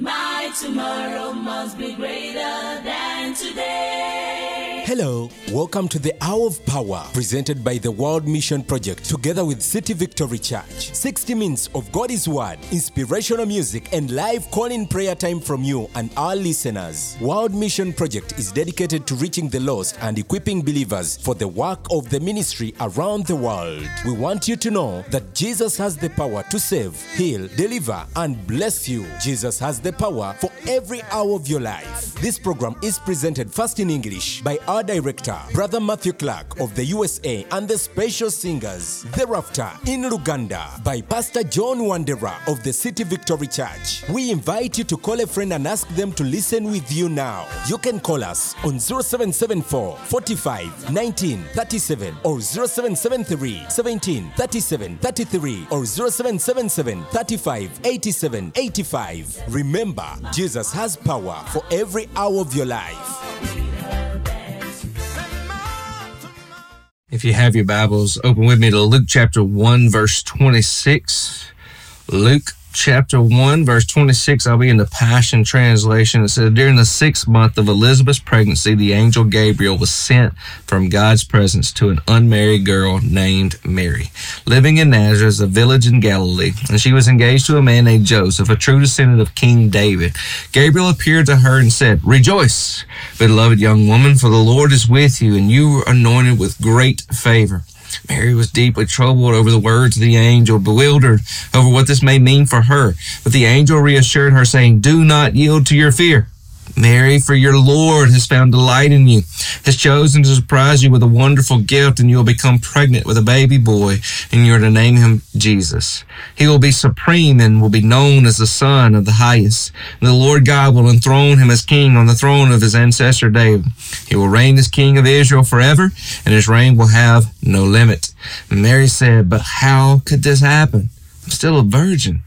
My tomorrow must be greater than today. Hello, welcome to the Hour of Power presented by the World Mission Project together with City Victory Church. 60 minutes of God's Word, inspirational music, and live call in prayer time from you and our listeners. World Mission Project is dedicated to reaching the lost and equipping believers for the work of the ministry around the world. We want you to know that Jesus has the power to save, heal, deliver, and bless you. Jesus has the power for every hour of your life. This program is presented first in English by our director, Brother Matthew Clark of the USA, and the special singers. Thereafter, in Luganda, by Pastor John Wandera of the City Victory Church. We invite you to call a friend and ask them to listen with you now. You can call us on 0774 45 19 37 or 0773 17 37 33 or 0777 35 87 85. Remember, Jesus has power for every hour of your life. If you have your Bibles, open with me to Luke chapter 1, verse 26. Luke chapter 1, verse 26. I'll be in the Passion Translation. It says, During the sixth month of Elizabeth's pregnancy, the angel Gabriel was sent from God's presence to an unmarried girl named Mary, living in Nazareth, a village in Galilee. And she was engaged to a man named Joseph, a true descendant of King David. Gabriel appeared to her and said, Rejoice, beloved young woman, for the Lord is with you, and you are anointed with great favor. Mary was deeply troubled over the words of the angel, bewildered over what this may mean for her. But the angel reassured her, saying, Do not yield to your fear. Mary, for your Lord has found delight in you, has chosen to surprise you with a wonderful gift, and you will become pregnant with a baby boy, and you are to name him Jesus. He will be supreme and will be known as the Son of the Highest. And the Lord God will enthrone him as king on the throne of his ancestor David. He will reign as king of Israel forever, and his reign will have no limit. And Mary said, But how could this happen? I'm still a virgin.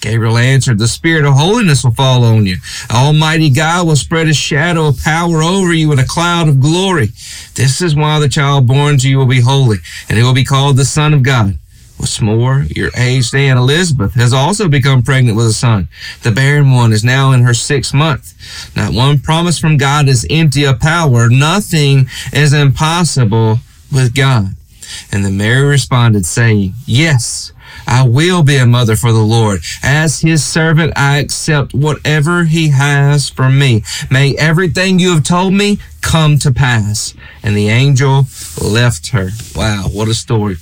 Gabriel answered, The Spirit of holiness will fall on you. Almighty God will spread his shadow of power over you in a cloud of glory. This is why the child born to you will be holy, and he will be called the Son of God. What's more, your aged aunt Elizabeth has also become pregnant with a son. The barren one is now in her sixth month. Not one promise from God is empty of power. Nothing is impossible with God. And the Mary responded, saying, Yes, I will be a mother for the Lord. As his servant, I accept whatever he has for me. May everything you have told me come to pass. And the angel left her. Wow, what a story.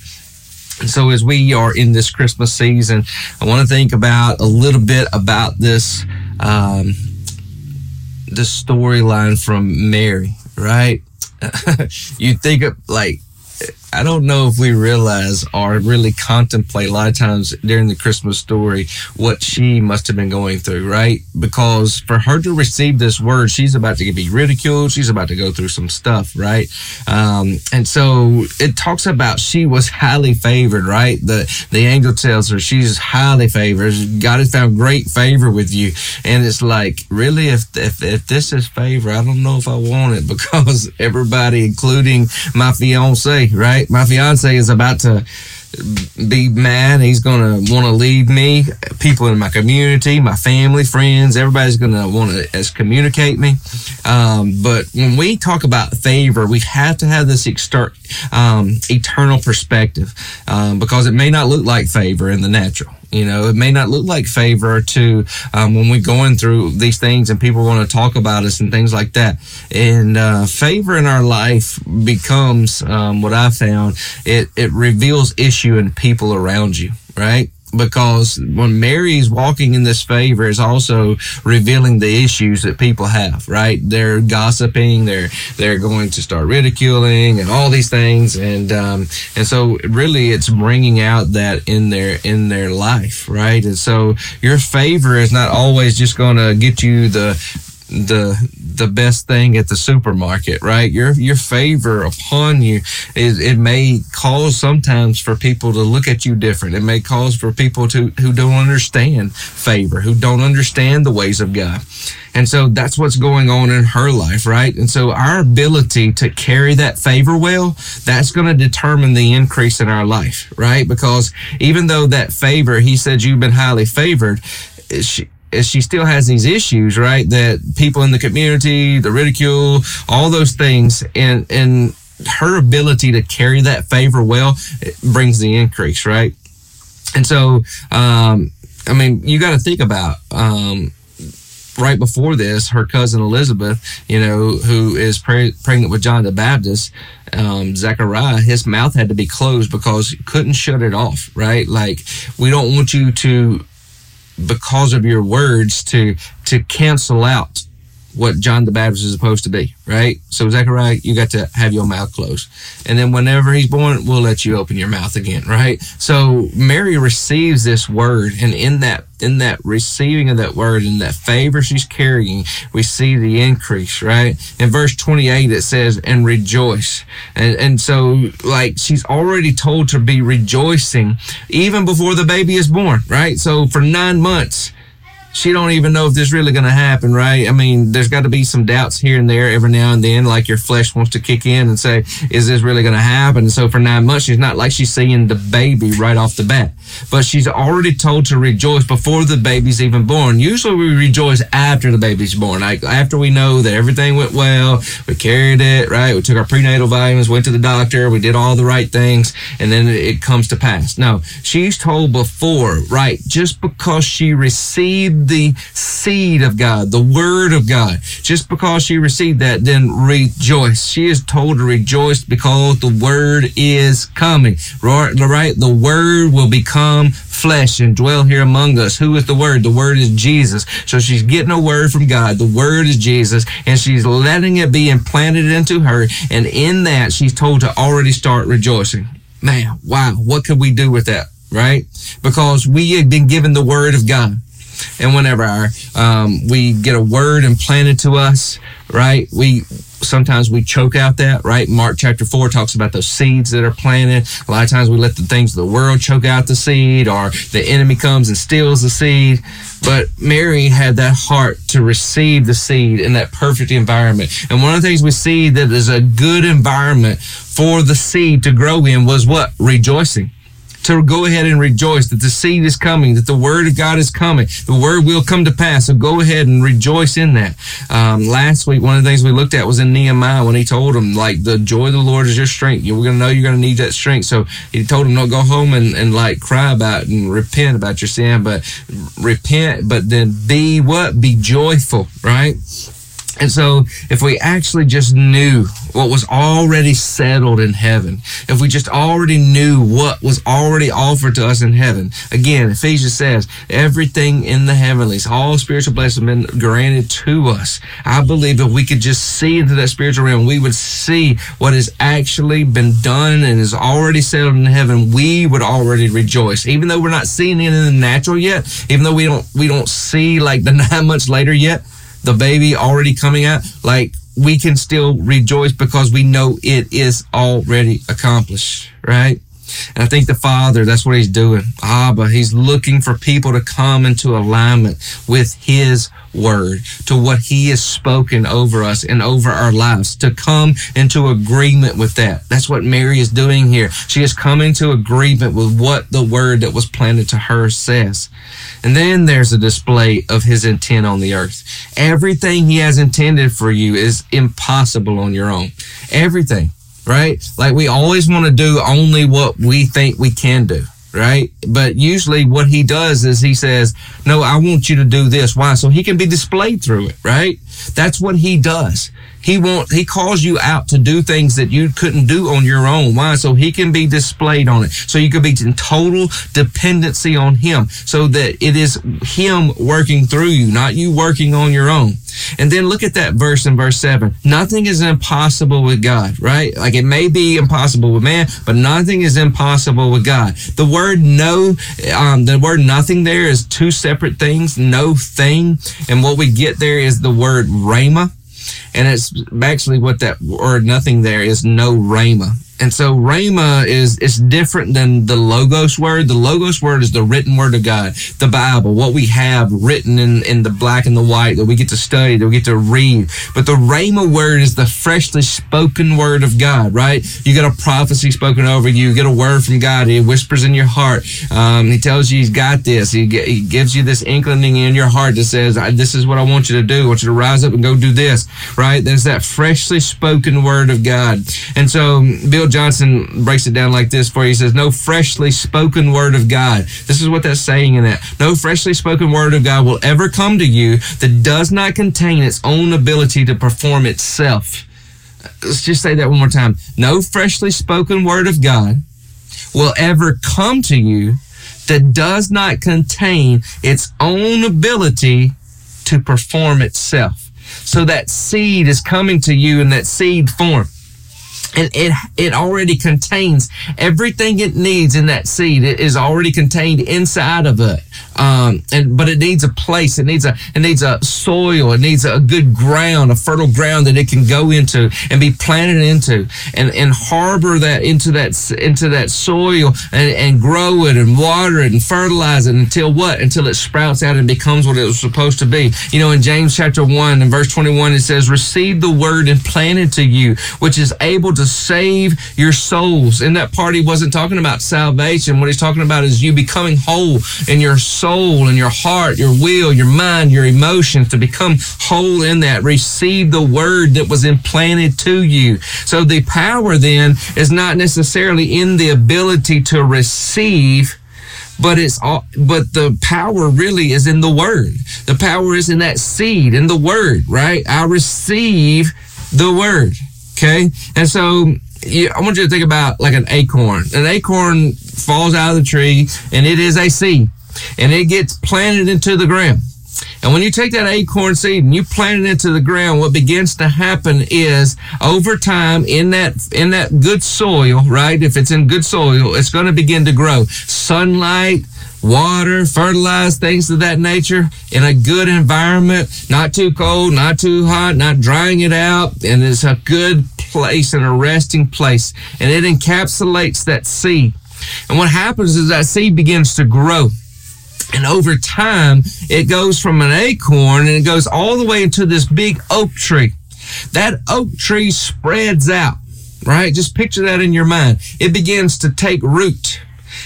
And so as we are in this Christmas season, I want to think about a little bit about this, um, this storyline from Mary, right? you think of like I don't know if we realize or really contemplate a lot of times during the Christmas story what she must have been going through, right? Because for her to receive this word, she's about to be ridiculed. She's about to go through some stuff, right? Um, and so it talks about she was highly favored, right? The the angel tells her she's highly favored. God has found great favor with you, and it's like really, if if if this is favor, I don't know if I want it because everybody, including my fiance, right? My fiance is about to be mad. He's going to want to leave me. People in my community, my family, friends, everybody's going to want to excommunicate me. Um, but when we talk about favor, we have to have this exter- um, eternal perspective um, because it may not look like favor in the natural. You know, it may not look like favor to um, when we're going through these things and people want to talk about us and things like that. And uh, favor in our life becomes um, what I found. It it reveals issue in people around you, right? Because when Mary's walking in this favor is also revealing the issues that people have, right? They're gossiping, they're they're going to start ridiculing and all these things, and um, and so really it's bringing out that in their in their life, right? And so your favor is not always just going to get you the the the best thing at the supermarket, right? Your your favor upon you is it may cause sometimes for people to look at you different. It may cause for people to who don't understand favor, who don't understand the ways of God. And so that's what's going on in her life, right? And so our ability to carry that favor well, that's going to determine the increase in our life, right? Because even though that favor, he said you've been highly favored, she, she still has these issues, right? That people in the community, the ridicule, all those things, and and her ability to carry that favor well brings the increase, right? And so, um, I mean, you got to think about um, right before this, her cousin Elizabeth, you know, who is pre- pregnant with John the Baptist, um, Zechariah, his mouth had to be closed because couldn't shut it off, right? Like, we don't want you to, because of your words, to to cancel out what John the Baptist is supposed to be, right? So Zechariah, you got to have your mouth closed. And then whenever he's born, we'll let you open your mouth again, right? So Mary receives this word and in that in that receiving of that word and that favor she's carrying, we see the increase, right? In verse 28 it says, and rejoice. And and so like she's already told to be rejoicing even before the baby is born, right? So for nine months she don't even know if this really going to happen, right? I mean, there's got to be some doubts here and there every now and then, like your flesh wants to kick in and say, is this really going to happen? And so for nine months, she's not like she's seeing the baby right off the bat, but she's already told to rejoice before the baby's even born. Usually we rejoice after the baby's born, like after we know that everything went well, we carried it, right? We took our prenatal vitamins, went to the doctor, we did all the right things, and then it comes to pass. No, she's told before, right? Just because she received the seed of God, the word of God. Just because she received that, then rejoice. She is told to rejoice because the word is coming. Right? The word will become flesh and dwell here among us. Who is the word? The word is Jesus. So she's getting a word from God. The word is Jesus and she's letting it be implanted into her. And in that, she's told to already start rejoicing. Man, wow. What could we do with that? Right? Because we have been given the word of God and whenever our, um, we get a word implanted to us, right? We sometimes we choke out that, right? Mark chapter four talks about those seeds that are planted. A lot of times we let the things of the world choke out the seed, or the enemy comes and steals the seed. But Mary had that heart to receive the seed in that perfect environment. And one of the things we see that is a good environment for the seed to grow in was what? Rejoicing to go ahead and rejoice that the seed is coming, that the word of God is coming. The word will come to pass. So go ahead and rejoice in that. Um, last week, one of the things we looked at was in Nehemiah when he told him, like, the joy of the Lord is your strength. You're going to know you're going to need that strength. So he told him, don't go home and, and like cry about and repent about your sin, but repent, but then be what? Be joyful, right? And so, if we actually just knew what was already settled in heaven, if we just already knew what was already offered to us in heaven, again, Ephesians says, everything in the heavenlies, all spiritual blessings have been granted to us. I believe if we could just see into that spiritual realm, we would see what has actually been done and is already settled in heaven. We would already rejoice, even though we're not seeing it in the natural yet, even though we don't, we don't see like the nine months later yet the baby already coming out, like we can still rejoice because we know it is already accomplished, right? And I think the Father, that's what He's doing. Abba, He's looking for people to come into alignment with His Word, to what He has spoken over us and over our lives, to come into agreement with that. That's what Mary is doing here. She is coming to agreement with what the Word that was planted to her says. And then there's a display of His intent on the earth. Everything He has intended for you is impossible on your own. Everything right? Like we always want to do only what we think we can do, right? But usually what he does is he says, no, I want you to do this. Why? So he can be displayed through it, right? That's what he does. He want he calls you out to do things that you couldn't do on your own. Why? So he can be displayed on it. So you could be in total dependency on him. So that it is him working through you, not you working on your own. And then look at that verse in verse 7. Nothing is impossible with God, right? Like it may be impossible with man, but nothing is impossible with God. The word no, um, the word nothing there is two separate things, no thing. And what we get there is the word rhema. And it's actually what that word nothing there is no rhema. And so Rhema is is different than the Logos word. The Logos word is the written word of God, the Bible, what we have written in, in the black and the white that we get to study, that we get to read. But the Rhema word is the freshly spoken word of God, right? You get a prophecy spoken over you, you get a word from God. He whispers in your heart. Um, he tells you he's got this. He, he gives you this inkling in your heart that says, "This is what I want you to do. I want you to rise up and go do this." Right? There's that freshly spoken word of God, and so Bill Johnson breaks it down like this for you. He says, No freshly spoken word of God. This is what that's saying in that. No freshly spoken word of God will ever come to you that does not contain its own ability to perform itself. Let's just say that one more time. No freshly spoken word of God will ever come to you that does not contain its own ability to perform itself. So that seed is coming to you in that seed form and it it already contains everything it needs in that seed. It is already contained inside of it. Um, and but it needs a place. It needs a it needs a soil. It needs a good ground, a fertile ground that it can go into and be planted into, and and harbor that into that into that soil and, and grow it and water it and fertilize it until what? Until it sprouts out and becomes what it was supposed to be. You know, in James chapter one and verse twenty one, it says, "Receive the word implanted to you, which is able to save your souls." In that part, he wasn't talking about salvation. What he's talking about is you becoming whole in your soul and your heart, your will, your mind, your emotions to become whole in that. Receive the word that was implanted to you. So the power then is not necessarily in the ability to receive but it's all but the power really is in the word the power is in that seed in the word right i receive the word okay and so you, I want you to think about like an acorn. An acorn falls out of the tree and it is a seed and it gets planted into the ground. And when you take that acorn seed and you plant it into the ground, what begins to happen is over time in that in that good soil, right? If it's in good soil, it's going to begin to grow. Sunlight, water, fertilize, things of that nature in a good environment, not too cold, not too hot, not drying it out, and it's a good place and a resting place. And it encapsulates that seed. And what happens is that seed begins to grow. And over time, it goes from an acorn and it goes all the way into this big oak tree. That oak tree spreads out, right? Just picture that in your mind. It begins to take root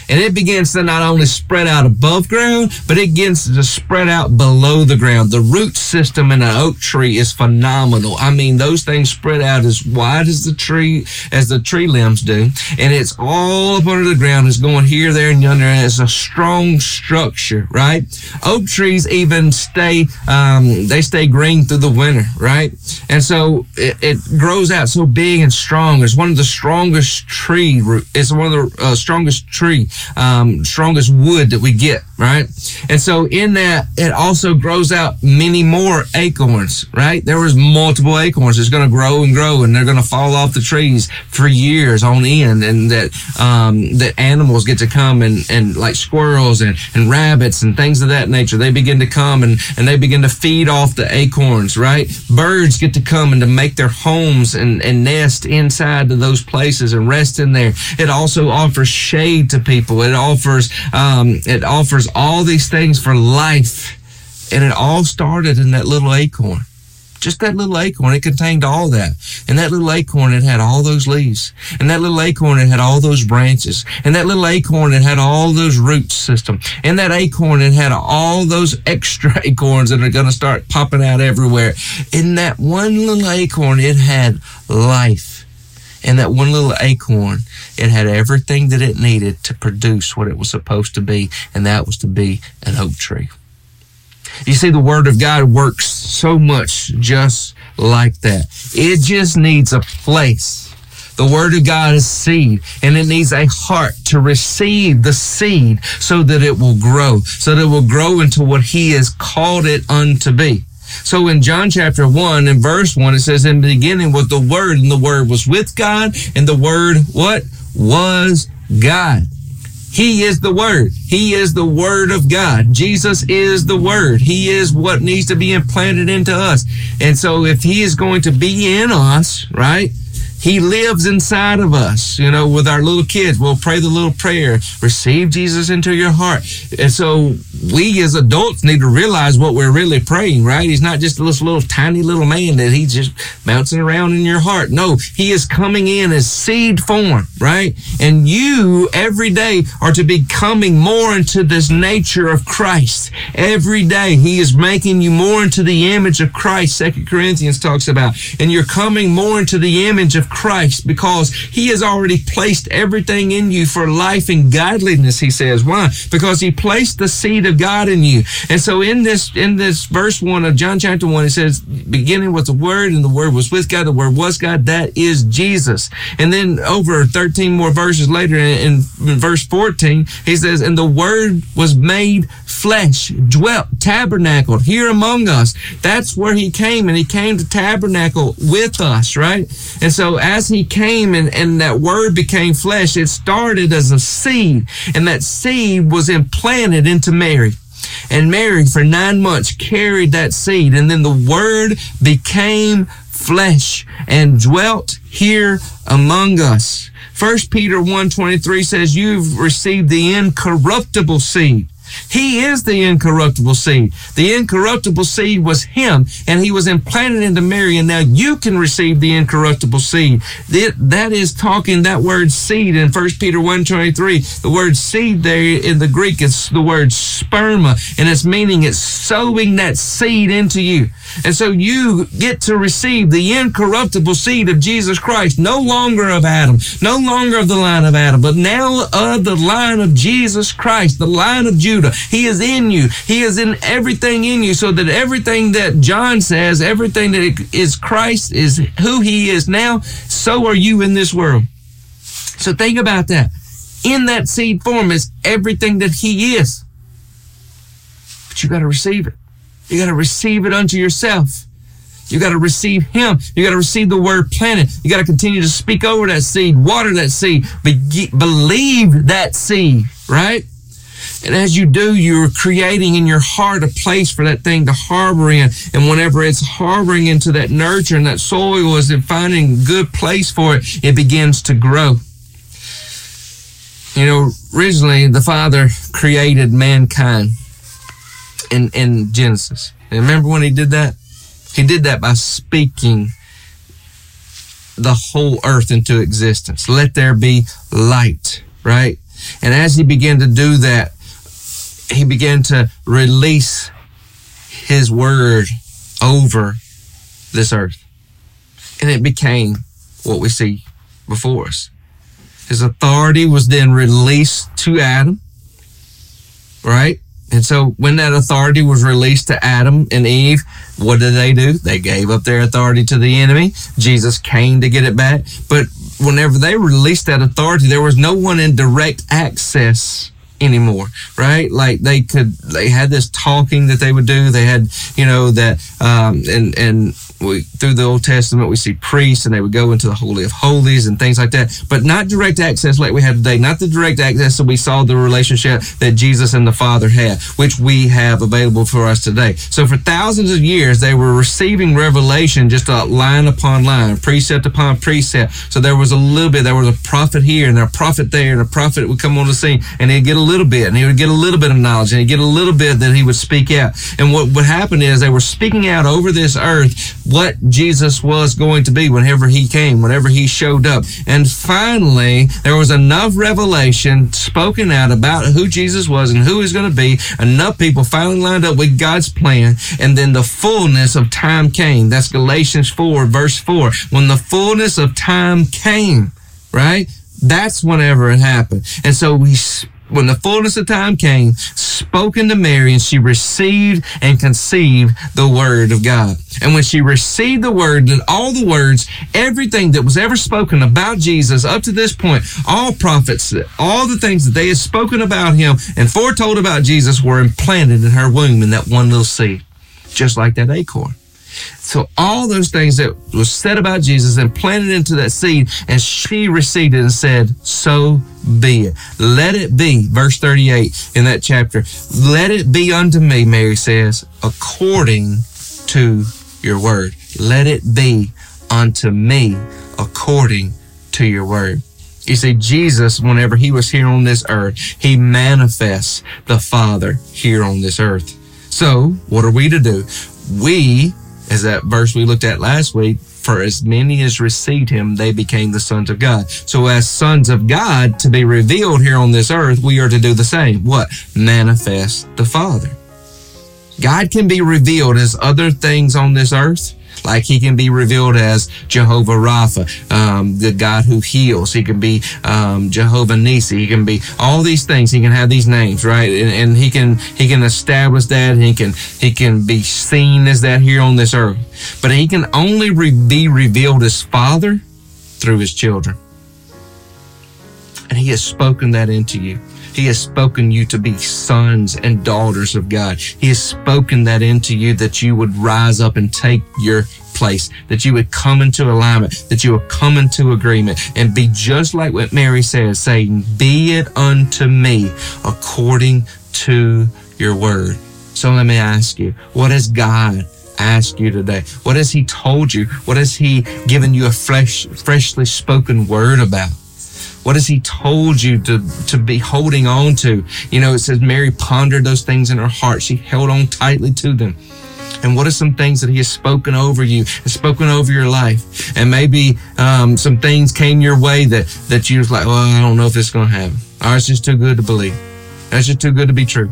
and it begins to not only spread out above ground, but it begins to spread out below the ground. The root system in an oak tree is phenomenal. I mean, those things spread out as wide as the tree, as the tree limbs do, and it's all up under the ground. It's going here, there, and yonder, and it's a strong structure, right? Oak trees even stay, um, they stay green through the winter, right? And so it, it grows out so big and strong. It's one of the strongest tree. It's one of the uh, strongest um, strongest wood that we get, right? And so in that, it also grows out many more acorns, right? There was multiple acorns. It's going to grow and grow, and they're going to fall off the trees for years on end, and that um, that animals get to come and and like squirrels and and rabbits and things of that nature. They begin to come and and they begin to feed off the acorns, right? Birds get to come and to make their homes and and nest inside of those places and rest in there. It also offers shade to people. It offers um, it offers all these things for life, and it all started in that little acorn. Just that little acorn, it contained all that. And that little acorn, it had all those leaves. And that little acorn, it had all those branches. And that little acorn, it had all those root system. And that acorn, it had all those extra acorns that are going to start popping out everywhere. In that one little acorn, it had life. And that one little acorn, it had everything that it needed to produce what it was supposed to be, and that was to be an oak tree. You see, the Word of God works so much just like that. It just needs a place. The Word of God is seed, and it needs a heart to receive the seed so that it will grow, so that it will grow into what He has called it unto be. So in John chapter 1 and verse 1, it says, In the beginning was the Word, and the Word was with God, and the Word, what? Was God. He is the Word. He is the Word of God. Jesus is the Word. He is what needs to be implanted into us. And so if He is going to be in us, right? He lives inside of us. You know, with our little kids, we'll pray the little prayer, receive Jesus into your heart. And so we as adults need to realize what we're really praying, right? He's not just this little tiny little man that he's just bouncing around in your heart. No, he is coming in as seed form, right? And you every day are to be coming more into this nature of Christ. Every day he is making you more into the image of Christ. Second Corinthians talks about, and you're coming more into the image of Christ because he has already placed everything in you for life and godliness, he says. Why? Because he placed the seed of God in you. And so in this, in this verse one of John chapter one, it says, beginning with the word and the word was with God, the word was God, that is Jesus. And then over 13 more verses later in, in verse 14, he says, and the word was made flesh, dwelt, tabernacled here among us. That's where he came and he came to tabernacle with us, right? And so as he came and, and that word became flesh, it started as a seed and that seed was implanted into Mary. And Mary for nine months carried that seed and then the word became flesh and dwelt here among us. First Peter 1:23 says you've received the incorruptible seed he is the incorruptible seed. The incorruptible seed was him, and he was implanted into Mary, and now you can receive the incorruptible seed. That, is talking that word seed in 1 Peter 1.23. The word seed there in the Greek is the word sperma, and it's meaning it's sowing that seed into you. And so you get to receive the incorruptible seed of Jesus Christ, no longer of Adam, no longer of the line of Adam, but now of the line of Jesus Christ, the line of Judah. He is in you. He is in everything in you so that everything that John says, everything that is Christ is who he is now, so are you in this world. So think about that. In that seed form is everything that he is. But you got to receive it. You got to receive it unto yourself. You got to receive him. You got to receive the word planted. You got to continue to speak over that seed, water that seed, be- believe that seed, right? And as you do, you're creating in your heart a place for that thing to harbor in. And whenever it's harboring into that nurture and that soil is finding a good place for it, it begins to grow. You know, originally the Father created mankind in, in Genesis. Remember when he did that? He did that by speaking the whole earth into existence. Let there be light, right? And as he began to do that, he began to release his word over this earth. And it became what we see before us. His authority was then released to Adam, right? And so when that authority was released to Adam and Eve, what did they do? They gave up their authority to the enemy. Jesus came to get it back. But whenever they released that authority, there was no one in direct access anymore, right? Like they could, they had this talking that they would do. They had, you know, that, um, and, and we, through the Old Testament, we see priests and they would go into the Holy of Holies and things like that, but not direct access like we have today, not the direct access that we saw the relationship that Jesus and the Father had, which we have available for us today. So for thousands of years, they were receiving revelation just a line upon line, precept upon precept. So there was a little bit, there was a prophet here and a prophet there and a prophet would come on the scene and he'd get a little bit and he would get a little bit of knowledge and he'd get a little bit that he would speak out. And what would happen is they were speaking out over this earth what Jesus was going to be whenever he came, whenever he showed up. And finally, there was enough revelation spoken out about who Jesus was and who he's going to be. Enough people finally lined up with God's plan. And then the fullness of time came. That's Galatians 4, verse 4. When the fullness of time came, right? That's whenever it happened. And so we when the fullness of time came, spoken to Mary, and she received and conceived the word of God. And when she received the word, that all the words, everything that was ever spoken about Jesus up to this point, all prophets, all the things that they had spoken about him and foretold about Jesus were implanted in her womb in that one little seed, just like that acorn. So all those things that was said about Jesus and planted into that seed, and she received it and said, So be it. Let it be. Verse 38 in that chapter. Let it be unto me, Mary says, according to your word. Let it be unto me according to your word. You see, Jesus, whenever he was here on this earth, he manifests the Father here on this earth. So, what are we to do? We, as that verse we looked at last week, for as many as received him, they became the sons of God. So, as sons of God to be revealed here on this earth, we are to do the same. What? Manifest the Father. God can be revealed as other things on this earth. Like he can be revealed as Jehovah Rapha, um, the God who heals. He can be um, Jehovah Nissi. He can be all these things. He can have these names, right? And, and he can he can establish that. he can he can be seen as that here on this earth. But he can only re- be revealed as Father through his children. And he has spoken that into you. He has spoken you to be sons and daughters of God. He has spoken that into you that you would rise up and take your place, that you would come into alignment, that you would come into agreement and be just like what Mary says, saying, Be it unto me according to your word. So let me ask you, what has God asked you today? What has He told you? What has He given you a fresh, freshly spoken word about? What has he told you to, to be holding on to? You know, it says Mary pondered those things in her heart. She held on tightly to them. And what are some things that he has spoken over you and spoken over your life? And maybe um, some things came your way that, that you was like, well, I don't know if this is going to happen. Or it's just too good to believe. That's just too good to be true.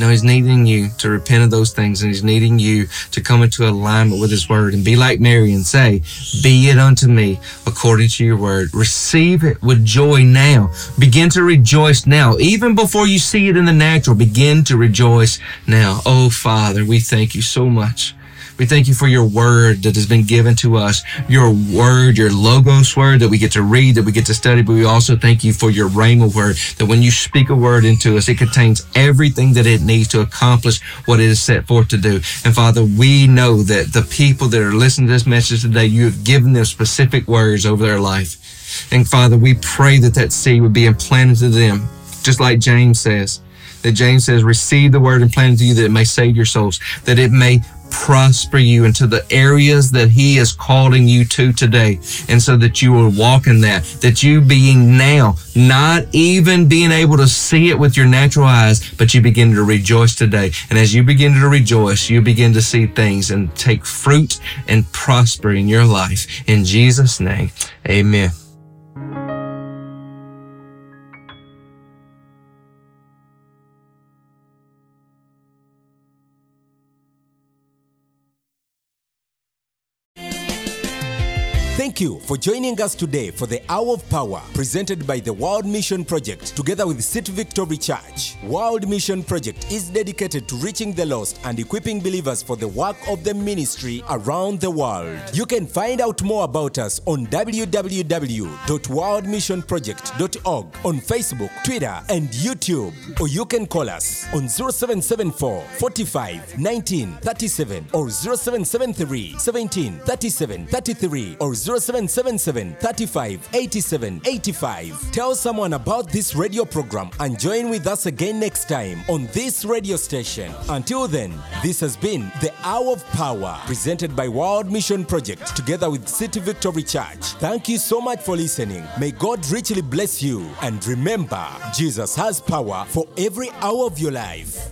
No, he's needing you to repent of those things and he's needing you to come into alignment with his word and be like Mary and say, Be it unto me according to your word. Receive it with joy now. Begin to rejoice now. Even before you see it in the natural, begin to rejoice now. Oh, Father, we thank you so much we thank you for your word that has been given to us, your word, your logos word that we get to read, that we get to study, but we also thank you for your rhema word that when you speak a word into us, it contains everything that it needs to accomplish what it is set forth to do. And Father, we know that the people that are listening to this message today, you have given them specific words over their life. And Father, we pray that that seed would be implanted to them, just like James says that James says, receive the word implanted to you that it may save your souls, that it may prosper you into the areas that he is calling you to today. And so that you will walk in that, that you being now, not even being able to see it with your natural eyes, but you begin to rejoice today. And as you begin to rejoice, you begin to see things and take fruit and prosper in your life. In Jesus' name, amen. Thank you for joining us today for the Hour of Power presented by the World Mission Project together with City Victory Church. World Mission Project is dedicated to reaching the lost and equipping believers for the work of the ministry around the world. You can find out more about us on www.worldmissionproject.org on Facebook, Twitter, and YouTube. Or you can call us on 0774 45 19 37 or 0773 17 37 33 or 0777 35 87 85. Tell someone about this radio program and join with us again next time on this radio station. Until then, this has been the Hour of Power presented by World Mission Project together with City Victory Church. Thank you so much for listening. May God richly bless you. And remember, Jesus has power for every hour of your life.